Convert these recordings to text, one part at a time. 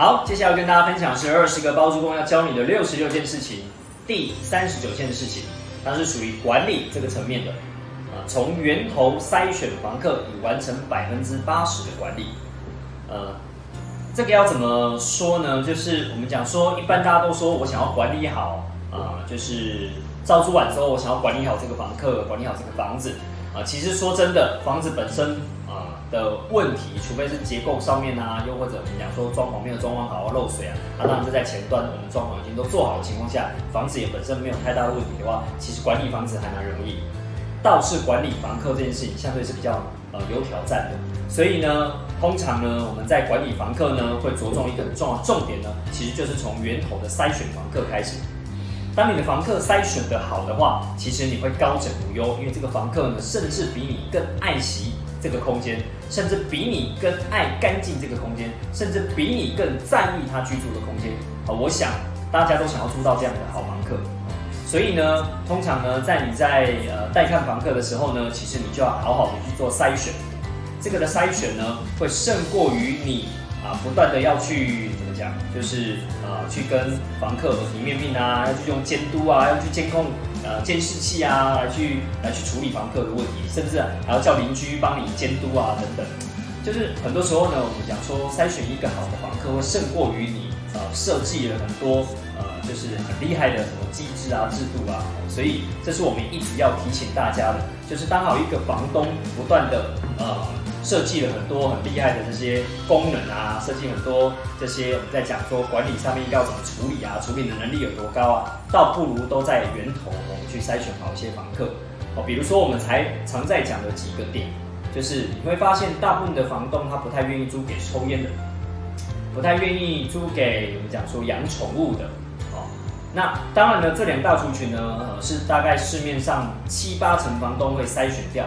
好，接下来跟大家分享是二十个包租公要教你的六十六件事情，第三十九件事情，它是属于管理这个层面的啊，从源头筛选房客，已完成百分之八十的管理。呃，这个要怎么说呢？就是我们讲说，一般大家都说我想要管理好啊，就是招租完之后，我想要管理好这个房客，管理好这个房子啊。其实说真的，房子本身。啊的问题，除非是结构上面啊，又或者我们讲说装潢没有装潢好，漏水啊，那当然就在前端我们装潢已经都做好的情况下，房子也本身没有太大的问题的话，其实管理房子还蛮容易。倒是管理房客这件事情，相对是比较呃有挑战的。所以呢，通常呢，我们在管理房客呢，会着重一个很重要重点呢，其实就是从源头的筛选房客开始。当你的房客筛选的好的话，其实你会高枕无忧，因为这个房客呢，甚至比你更爱惜。这个空间，甚至比你更爱干净这个空间，甚至比你更在意他居住的空间。啊，我想大家都想要租到这样的好房客，所以呢，通常呢，在你在呃带看房客的时候呢，其实你就要好好的去做筛选。这个的筛选呢，会胜过于你啊不断的要去怎么讲，就是啊去跟房客耳提面命啊，要去用监督啊，要去监控。呃，监视器啊，来去来去处理房客的问题，甚至还要叫邻居帮你监督啊，等等。就是很多时候呢，我们讲说筛选一个好的房客，会胜过于你呃设计了很多呃，就是很厉害的什么机制啊、制度啊。所以，这是我们一直要提醒大家的，就是当好一个房东，不断的呃。设计了很多很厉害的这些功能啊，设计很多这些我们在讲说管理上面要怎么处理啊，处理的能力有多高啊，倒不如都在源头我们去筛选好一些房客哦。比如说我们才常在讲的几个点，就是你会发现大部分的房东他不太愿意租给抽烟的，不太愿意租给我们讲说养宠物的哦。那当然呢，这两大族群呢，是大概市面上七八成房东会筛选掉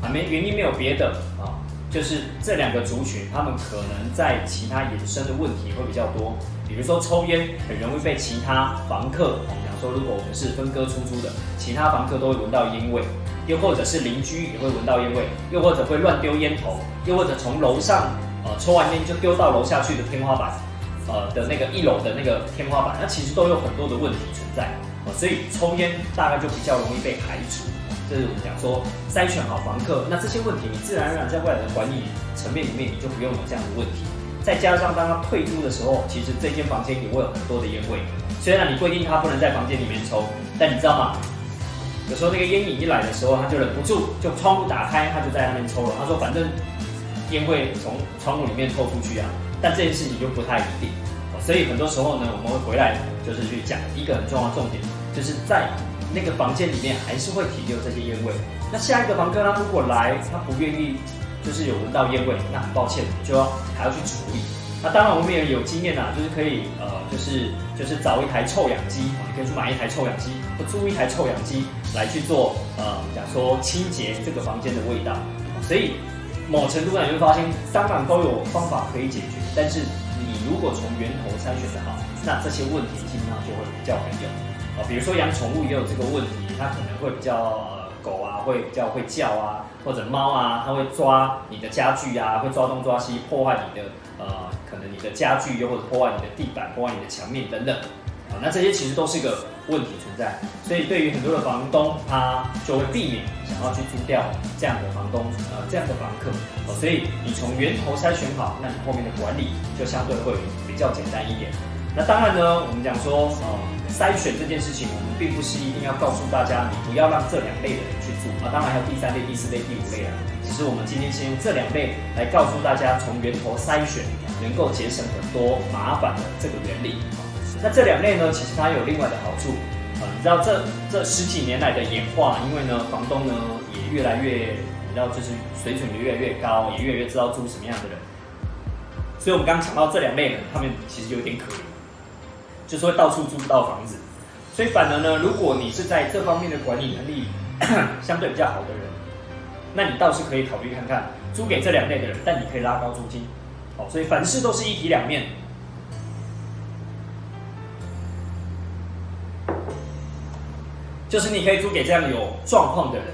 啊，没原因没有别的啊。就是这两个族群，他们可能在其他衍生的问题会比较多，比如说抽烟很容易被其他房客，我们讲说，如果我们是分割出租的，其他房客都会闻到烟味，又或者是邻居也会闻到烟味，又或者会乱丢烟头，又或者从楼上呃抽完烟就丢到楼下去的天花板，呃的那个一楼的那个天花板，那其实都有很多的问题存在，所以抽烟大概就比较容易被排除。就是我们讲说筛选好房客，那这些问题你自然而然在未来的管理层面里面，你就不用有这样的问题。再加上当他退租的时候，其实这间房间也会有很多的烟味。虽然你规定他不能在房间里面抽，但你知道吗？有时候那个烟瘾一来的时候，他就忍不住，就窗户打开，他就在那边抽了。他说反正烟会从窗户里面透出去啊，但这件事情就不太一定。所以很多时候呢，我们会回来就是去讲一个很重要的重点，就是在。那个房间里面还是会停留这些烟味。那下一个房客他如果来，他不愿意，就是有闻到烟味，那很抱歉，就要还要去处理。那当然我们也有经验呐，就是可以呃，就是就是找一台臭氧机，你可以去买一台臭氧机，或租一台臭氧机来去做呃，讲说清洁这个房间的味道。所以某程度上你会发现，当然都有方法可以解决，但是你如果从源头筛选的好，那这些问题基本上就会比较没有。啊，比如说养宠物也有这个问题，它可能会比较呃狗啊会比较会叫啊，或者猫啊它会抓你的家具啊，会抓东抓西破坏你的呃可能你的家具，又或者破坏你的地板，破坏你的墙面等等。啊，那这些其实都是一个问题存在，所以对于很多的房东，他就会避免想要去租掉这样的房东呃这样的房客。哦，所以你从源头筛选好，那你后面的管理就相对会比较简单一点。那当然呢，我们讲说，呃，筛选这件事情，我们并不是一定要告诉大家，你不要让这两类的人去住啊。当然还有第三类、第四类、第五类啊。只是我们今天先用这两类来告诉大家，从源头筛选能够节省很多麻烦的这个原理。那这两类呢，其实它有另外的好处啊。你知道这这十几年来的演化，因为呢，房东呢也越来越，你知道就是水准也越来越高，也越来越知道租什么样的人。所以我们刚刚讲到这两类人，他们其实有点可怜。就是会到处租不到房子，所以反而呢，如果你是在这方面的管理能力 相对比较好的人，那你倒是可以考虑看看租给这两类的人，但你可以拉高租金。好，所以凡事都是一体两面，就是你可以租给这样有状况的人，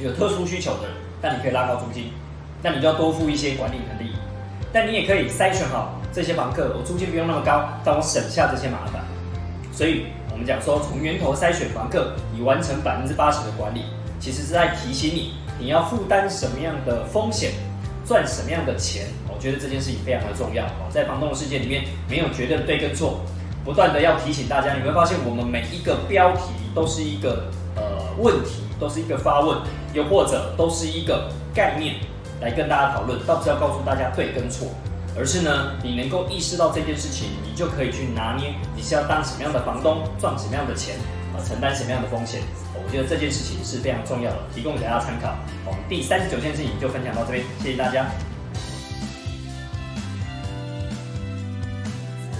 有特殊需求的人，但你可以拉高租金，那你就要多付一些管理能力，但你也可以筛选好。这些房客，我租金不用那么高，但我省下这些麻烦。所以，我们讲说从源头筛选房客，以完成百分之八十的管理，其实是在提醒你，你要负担什么样的风险，赚什么样的钱。我觉得这件事情非常的重要哦，在房东的世界里面，没有绝对的对跟错，不断的要提醒大家。你会发现，我们每一个标题都是一个呃问题，都是一个发问，又或者都是一个概念来跟大家讨论，倒不是要告诉大家对跟错，而是呢，你能够意识到这件事情，你就可以去拿捏，你是要当什么样的房东，赚什么样的钱，啊，承担什么样的风险。我觉得这件事情是非常重要的，提供给大家参考。我们第三十九件事情就分享到这边，谢谢大家。